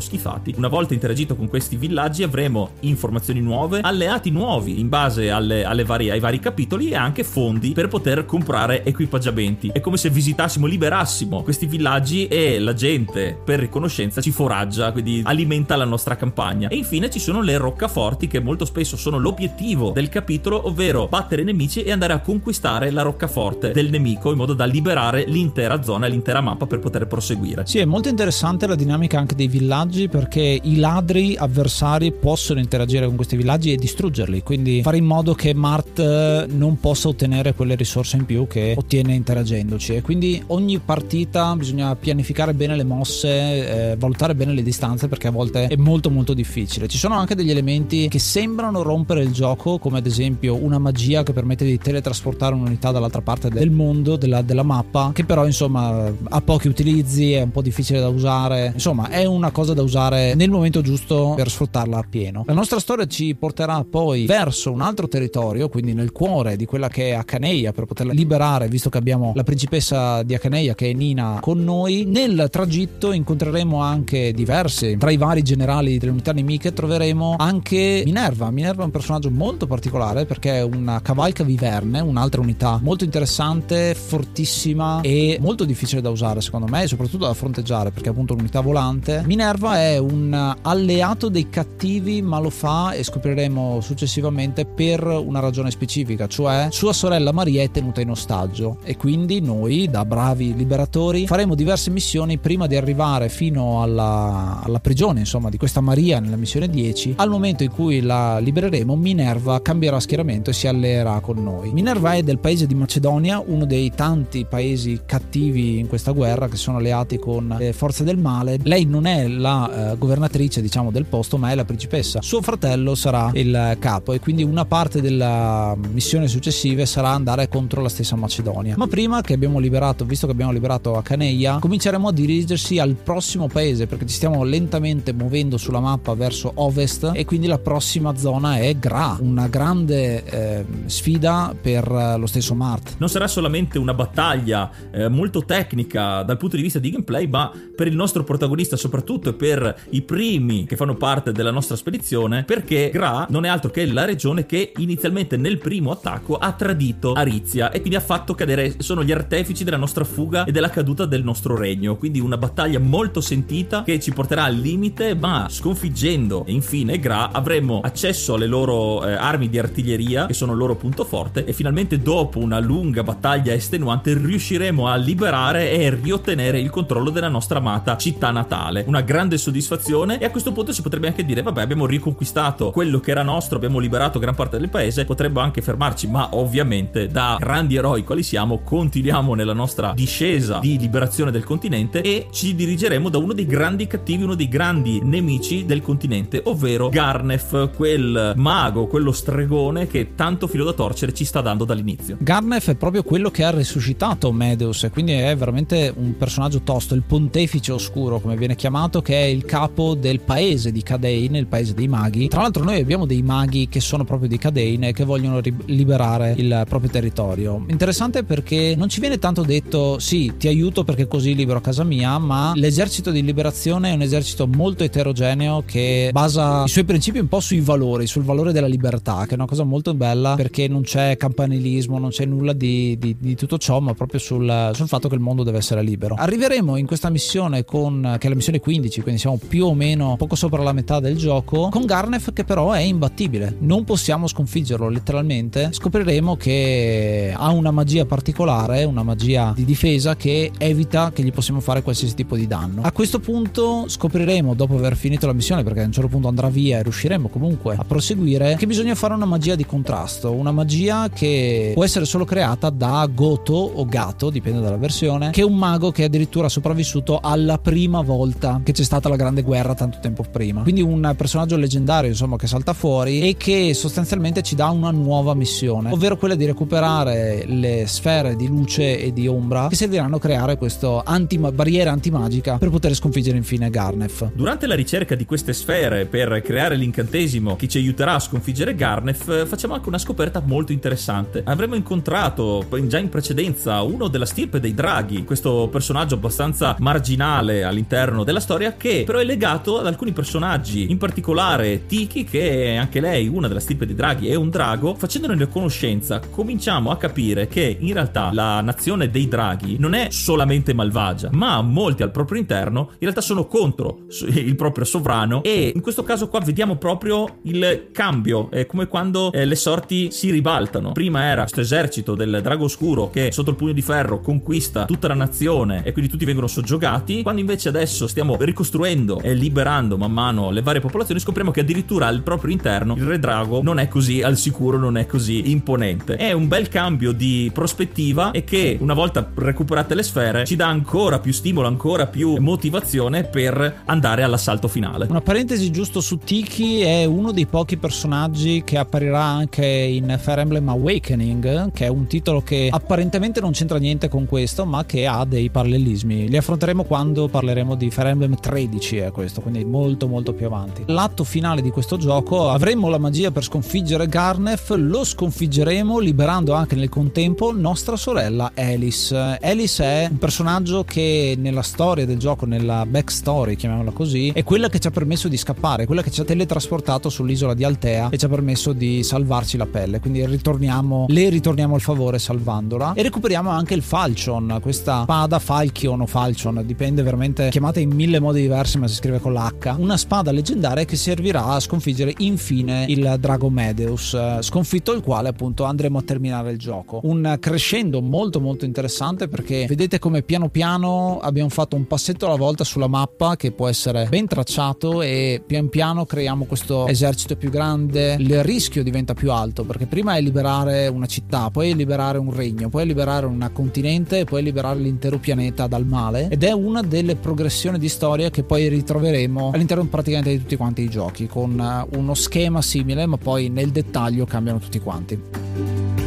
schifati. Una volta interagito con questi villaggi avremo informazioni nuove, alleati nuovi in base alle, alle varie- ai vari capitoli e anche fondi per poter comprare equipaggiamenti. È come se visitassimo, liberassimo questi villaggi e la gente per riconoscenza ci foraggia, quindi alimenta la nostra campagna. E infine ci sono le roccaforti che molto spesso sono l'obiettivo del capitolo, ovvero battere nemici e andare a conquistare la roccaforte del nemico in modo da liberare l'intera zona l'intera mappa per poter proseguire. Sì, molto interessante la dinamica anche dei villaggi perché i ladri avversari possono interagire con questi villaggi e distruggerli, quindi fare in modo che Mart eh, non possa ottenere quelle risorse in più che ottiene interagendoci e quindi ogni partita bisogna pianificare bene le mosse, eh, valutare bene le distanze perché a volte è molto molto difficile. Ci sono anche degli elementi che sembrano rompere il gioco come ad esempio una magia che permette di teletrasportare un'unità dall'altra parte del mondo, della, della mappa, che però insomma ha pochi utilizzi, è un po' difficile da usare, insomma è una cosa da usare nel momento giusto per sfruttarla appieno. La nostra storia ci porterà poi verso un altro territorio, quindi nel cuore di quella che è Acaneia per poterla liberare, visto che abbiamo la principessa di Acaneia che è Nina con noi. Nel tragitto incontreremo anche diversi, tra i vari generali delle unità nemiche troveremo anche Minerva. Minerva è un personaggio molto particolare perché è una cavalca viverne, un'altra unità molto interessante, fortissima e molto difficile da usare secondo me soprattutto da fronteggiare perché è appunto un'unità volante. Minerva è un alleato dei cattivi ma lo fa e scopriremo successivamente per una ragione specifica, cioè sua sorella Maria è tenuta in ostaggio e quindi noi da bravi liberatori faremo diverse missioni prima di arrivare fino alla, alla prigione insomma di questa Maria nella missione 10. Al momento in cui la libereremo Minerva cambierà schieramento e si alleerà con noi. Minerva è del paese di Macedonia, uno dei tanti paesi cattivi in questa guerra che sono alleati con le forze del male. Lei non è la eh, governatrice diciamo del posto ma è la principessa. Suo fratello sarà il capo e quindi una parte della missione successiva sarà andare contro la stessa Macedonia. Ma prima che abbiamo liberato, visto che abbiamo liberato Acaneia, cominceremo a dirigersi al prossimo paese perché ci stiamo lentamente muovendo sulla mappa verso ovest e quindi la prossima zona è Gra, una grande eh, sfida per eh, lo stesso Mart. Non sarà solamente una battaglia eh, molto tecnica dal punto di vista di gameplay, ma per il nostro protagonista soprattutto e per i primi che fanno parte della nostra spedizione, perché Gra non è altro che la regione che inizialmente nel primo attacco ha tradito Arizia e quindi ha fatto cadere, sono gli artefici della nostra fuga e della caduta del nostro regno. Quindi una battaglia molto sentita che ci porterà al limite, ma sconfiggendo infine Gra avremo accesso alle loro eh, armi di artiglieria che sono il loro punto forte e finalmente dopo una lunga battaglia estenuante riusciremo a liberare e riottenere il controllo della nostra amata città natale. Una grande soddisfazione e a questo punto si potrebbe anche dire vabbè abbiamo riconquistato quello che era nostro, abbiamo liberato gran parte del paese, potremmo anche fermarci ma ovviamente da grandi eroi quali siamo continuiamo nella nostra discesa di liberazione del continente e ci dirigeremo da uno dei grandi cattivi, uno dei grandi nemici del continente, ovvero Garnef, quel mago, quello stregone che tanto filo da torcere ci sta dando dall'inizio. Garnef è proprio quello che ha resuscitato Medeus e quindi è veramente un personaggio tosto, il pontefice oscuro come viene chiamato, che è il capo del paese di Kadein, il paese dei maghi. Tra l'altro noi abbiamo dei maghi che sono proprio di Kadein e che vogliono ri- liberare il proprio territorio. Interessante perché non ci viene tanto detto sì, ti aiuto perché così libero casa mia, ma l'esercito di liberazione è un esercito molto eterogeneo che basa i suoi principi un po' sui valori, sul valore della libertà, che è una cosa molto bella perché non c'è campanilismo, non c'è nulla di, di, di tutto ciò, ma proprio sul, sul, fatto che il mondo deve essere libero. Arriveremo in questa missione con, che è la missione 15, quindi siamo più o meno poco sopra la metà del gioco, con Garnef che però è imbattibile. Non possiamo sconfiggerlo letteralmente. Scopriremo che ha una magia particolare, una magia di difesa che evita che gli possiamo fare qualsiasi tipo di danno. A questo punto scopriremo, dopo aver finito la missione, perché a un certo punto andrà via e riusciremo comunque a proseguire, che bisogna fare una magia di contrasto, una magia che può essere solo creata da Goto o Gato, dipende dalla versione, che è un mago che è addirittura sopravvissuto alla prima volta che c'è stata la grande guerra tanto tempo prima. Quindi un personaggio leggendario, insomma, che salta fuori e che sostanzialmente ci dà una nuova missione, ovvero quella di recuperare le sfere di luce e di ombra che serviranno a creare questa anti- barriera antimagica per poter sconfiggere infine Garnef. Durante la ricerca di queste sfere per creare l'incantesimo che ci aiuterà a sconfiggere Garnef, facciamo anche una scoperta molto interessante. Avremmo incontrato già in precedenza uno della stirpe dei draghi, questo personaggio abbastanza marginale all'interno della storia che però è legato ad alcuni personaggi, in particolare Tiki che è anche lei una della stirpe dei draghi, è un drago. Facendone conoscenza cominciamo a capire che in realtà la nazione dei draghi non è solamente malvagia, ma molti al proprio interno in realtà sono contro il proprio sovrano e in questo caso qua vediamo proprio il cambio, è come quando eh, le sorti si ribaltano. Prima era questo esercito del drago oscuro che sotto il pugno di ferro conquista tutta la nazione e quindi tutti vengono soggiornati giocati, quando invece adesso stiamo ricostruendo e liberando man mano le varie popolazioni, scopriamo che addirittura al proprio interno il Re Drago non è così al sicuro, non è così imponente. È un bel cambio di prospettiva e che una volta recuperate le sfere ci dà ancora più stimolo, ancora più motivazione per andare all'assalto finale. Una parentesi giusto su Tiki è uno dei pochi personaggi che apparirà anche in Fire Emblem Awakening, che è un titolo che apparentemente non c'entra niente con questo, ma che ha dei parallelismi. Li affronteremo quando parleremo di Fire Emblem 13, è questo, quindi molto molto più avanti. L'atto finale di questo gioco avremo la magia per sconfiggere Garnef, lo sconfiggeremo liberando anche nel contempo nostra sorella Alice. Alice è un personaggio che nella storia del gioco, nella backstory, chiamiamola così, è quella che ci ha permesso di scappare, quella che ci ha teletrasportato sull'isola di Altea e ci ha permesso di salvarci la pelle. Quindi ritorniamo, le ritorniamo al favore salvandola e recuperiamo anche il Falchion, questa spada Falchion o Falchion, dipende veramente, chiamata in mille modi diversi ma si scrive con l'H. Una spada leggendaria che servirà a sconfiggere infine il Drago Medeus, sconfitto il quale appunto andremo a terminare il gioco. Un crescendo molto molto interessante perché vedete come piano piano abbiamo fatto un passetto alla volta sulla mappa che può essere ben tracciato e pian piano creiamo questo esercito più grande, il rischio diventa più alto perché prima è liberare una città, poi è liberare un regno, poi è liberare un continente poi è liberare l'intero pianeta dal male ed è una delle progressioni di storia che poi ritroveremo all'interno praticamente di tutti quanti i giochi con uno schema simile ma poi nel dettaglio cambiano tutti quanti.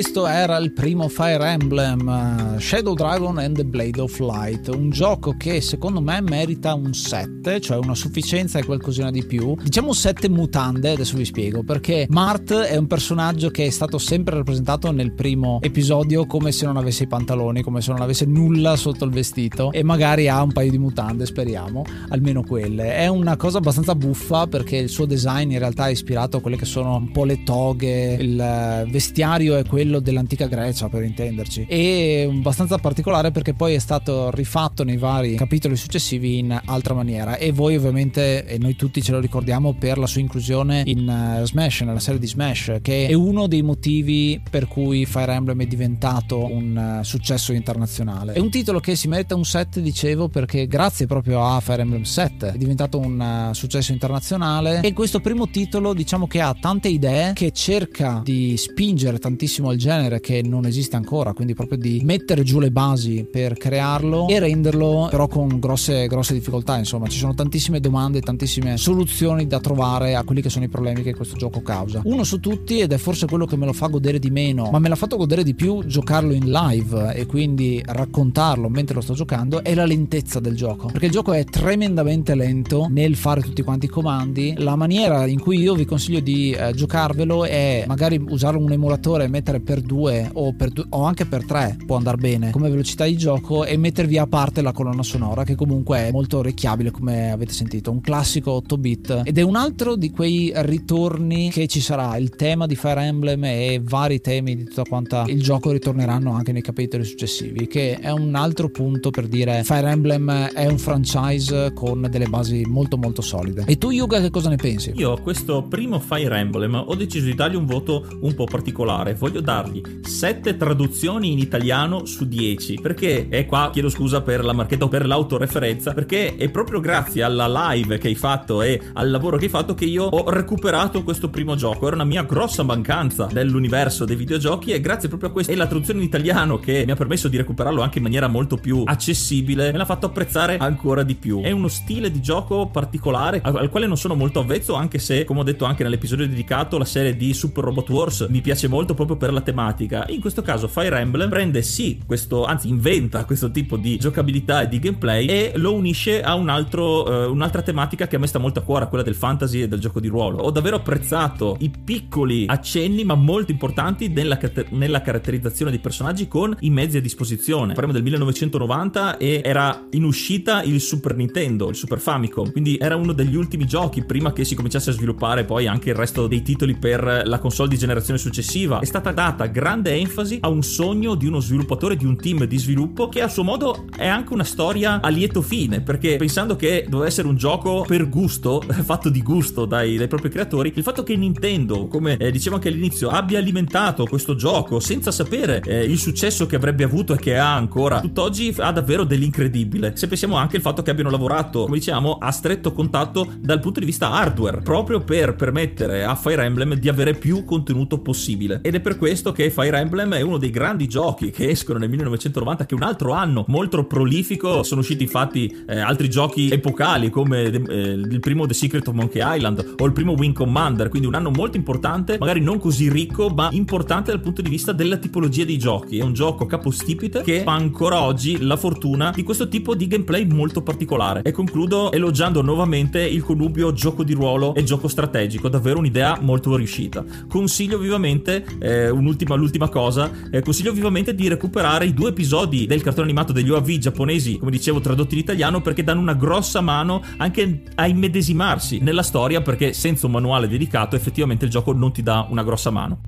Questo era il primo Fire Emblem Shadow Dragon and the Blade of Light, un gioco che secondo me merita un 7, cioè una sufficienza e qualcosina di più. Diciamo 7 mutande, adesso vi spiego, perché Mart è un personaggio che è stato sempre rappresentato nel primo episodio come se non avesse i pantaloni, come se non avesse nulla sotto il vestito e magari ha un paio di mutande, speriamo, almeno quelle. È una cosa abbastanza buffa perché il suo design in realtà è ispirato a quelle che sono un po' le toghe, il vestiario è quello dell'antica Grecia per intenderci. E abbastanza particolare perché poi è stato rifatto nei vari capitoli successivi in altra maniera. E voi ovviamente e noi tutti ce lo ricordiamo per la sua inclusione in uh, Smash nella serie di Smash che è uno dei motivi per cui Fire Emblem è diventato un uh, successo internazionale. È un titolo che si merita un set dicevo perché grazie proprio a Fire Emblem 7 è diventato un uh, successo internazionale. E questo primo titolo diciamo che ha tante idee che cerca di spingere tantissimo al genere che non esiste ancora, quindi proprio di mettere giù le basi per crearlo e renderlo però con grosse, grosse difficoltà, insomma. Ci sono tantissime domande, tantissime soluzioni da trovare a quelli che sono i problemi che questo gioco causa. Uno su tutti ed è forse quello che me lo fa godere di meno, ma me l'ha fatto godere di più giocarlo in live e quindi raccontarlo mentre lo sto giocando è la lentezza del gioco, perché il gioco è tremendamente lento nel fare tutti quanti i comandi, la maniera in cui io vi consiglio di eh, giocarvelo è magari usare un emulatore e mettere mettere per due o, per due, o anche per tre può andare bene come velocità di gioco e mettervi a parte la colonna sonora che comunque è molto orecchiabile come avete sentito, un classico 8 bit ed è un altro di quei ritorni che ci sarà, il tema di Fire Emblem e vari temi di tutta quanta il gioco ritorneranno anche nei capitoli successivi che è un altro punto per dire Fire Emblem è un franchise con delle basi molto molto solide. E tu Yuga che cosa ne pensi? Io a questo primo Fire Emblem ho deciso di dargli un voto un po' particolare, voglio voglio dargli 7 traduzioni in italiano su 10 perché? E qua chiedo scusa per la marchetta o per l'autoreferenza. Perché è proprio grazie alla live che hai fatto e al lavoro che hai fatto che io ho recuperato questo primo gioco. Era una mia grossa mancanza dell'universo dei videogiochi e grazie proprio a questo e la traduzione in italiano che mi ha permesso di recuperarlo anche in maniera molto più accessibile me l'ha fatto apprezzare ancora di più. È uno stile di gioco particolare al quale non sono molto avvezzo anche se come ho detto anche nell'episodio dedicato la serie di Super Robot Wars mi piace molto proprio per la tematica. In questo caso Fire Emblem prende sì questo, anzi inventa questo tipo di giocabilità e di gameplay e lo unisce a un altro, eh, un'altra tematica che a me sta molto a cuore, quella del fantasy e del gioco di ruolo. Ho davvero apprezzato i piccoli accenni ma molto importanti nella, nella caratterizzazione dei personaggi con i mezzi a disposizione. Parliamo del 1990 e era in uscita il Super Nintendo, il Super Famicom, quindi era uno degli ultimi giochi prima che si cominciasse a sviluppare poi anche il resto dei titoli per la console di generazione successiva. È stata data grande enfasi a un sogno di uno sviluppatore, di un team di sviluppo che a suo modo è anche una storia a lieto fine, perché pensando che doveva essere un gioco per gusto, fatto di gusto dai, dai propri creatori, il fatto che Nintendo, come eh, dicevo anche all'inizio, abbia alimentato questo gioco senza sapere eh, il successo che avrebbe avuto e che ha ancora tutt'oggi ha davvero dell'incredibile. Se pensiamo anche al fatto che abbiano lavorato, come diciamo, a stretto contatto dal punto di vista hardware, proprio per permettere a Fire Emblem di avere più contenuto possibile. Ed è per questo che Fire Emblem è uno dei grandi giochi che escono nel 1990, che è un altro anno molto prolifico. Sono usciti infatti eh, altri giochi epocali come eh, il primo The Secret of Monkey Island o il primo Wing Commander, quindi un anno molto importante, magari non così ricco, ma importante dal punto di vista della tipologia dei giochi. È un gioco capostipite che fa ancora oggi la fortuna di questo tipo di gameplay molto particolare. E concludo elogiando nuovamente il connubio gioco di ruolo e gioco strategico, davvero un'idea molto riuscita. Consiglio vivamente, eh, un'ultima l'ultima cosa, eh, consiglio vivamente di recuperare i due episodi del cartone animato degli OAV giapponesi, come dicevo tradotti in italiano, perché danno una grossa mano anche a immedesimarsi nella storia, perché senza un manuale dedicato effettivamente il gioco non ti dà una grossa mano.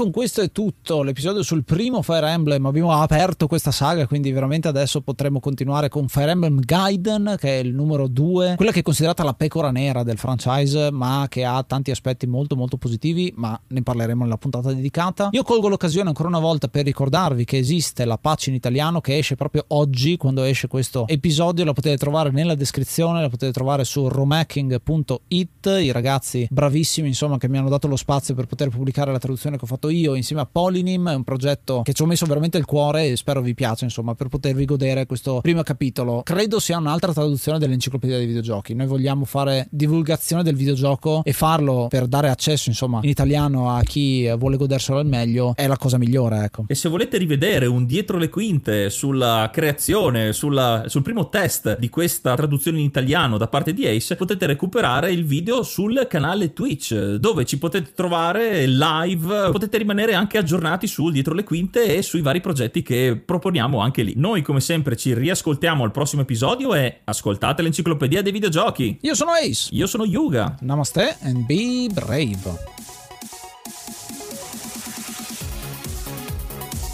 Con questo è tutto l'episodio sul primo Fire Emblem. Abbiamo aperto questa saga, quindi veramente adesso potremo continuare con Fire Emblem Gaiden, che è il numero 2, quella che è considerata la pecora nera del franchise, ma che ha tanti aspetti molto molto positivi, ma ne parleremo nella puntata dedicata. Io colgo l'occasione ancora una volta per ricordarvi che esiste la patch in italiano che esce proprio oggi, quando esce questo episodio, la potete trovare nella descrizione, la potete trovare su romacking.it, i ragazzi bravissimi insomma che mi hanno dato lo spazio per poter pubblicare la traduzione che ho fatto io insieme a Polynim, è un progetto che ci ho messo veramente il cuore e spero vi piaccia, insomma, per potervi godere questo primo capitolo. Credo sia un'altra traduzione dell'enciclopedia dei videogiochi. Noi vogliamo fare divulgazione del videogioco e farlo per dare accesso, insomma, in italiano a chi vuole goderselo al meglio è la cosa migliore, ecco. E se volete rivedere un dietro le quinte sulla creazione, sulla, sul primo test di questa traduzione in italiano da parte di Ace, potete recuperare il video sul canale Twitch, dove ci potete trovare live, potete rimanere anche aggiornati sul dietro le quinte e sui vari progetti che proponiamo anche lì. Noi come sempre ci riascoltiamo al prossimo episodio e ascoltate l'enciclopedia dei videogiochi. Io sono Ace. Io sono Yuga. Namaste and be brave.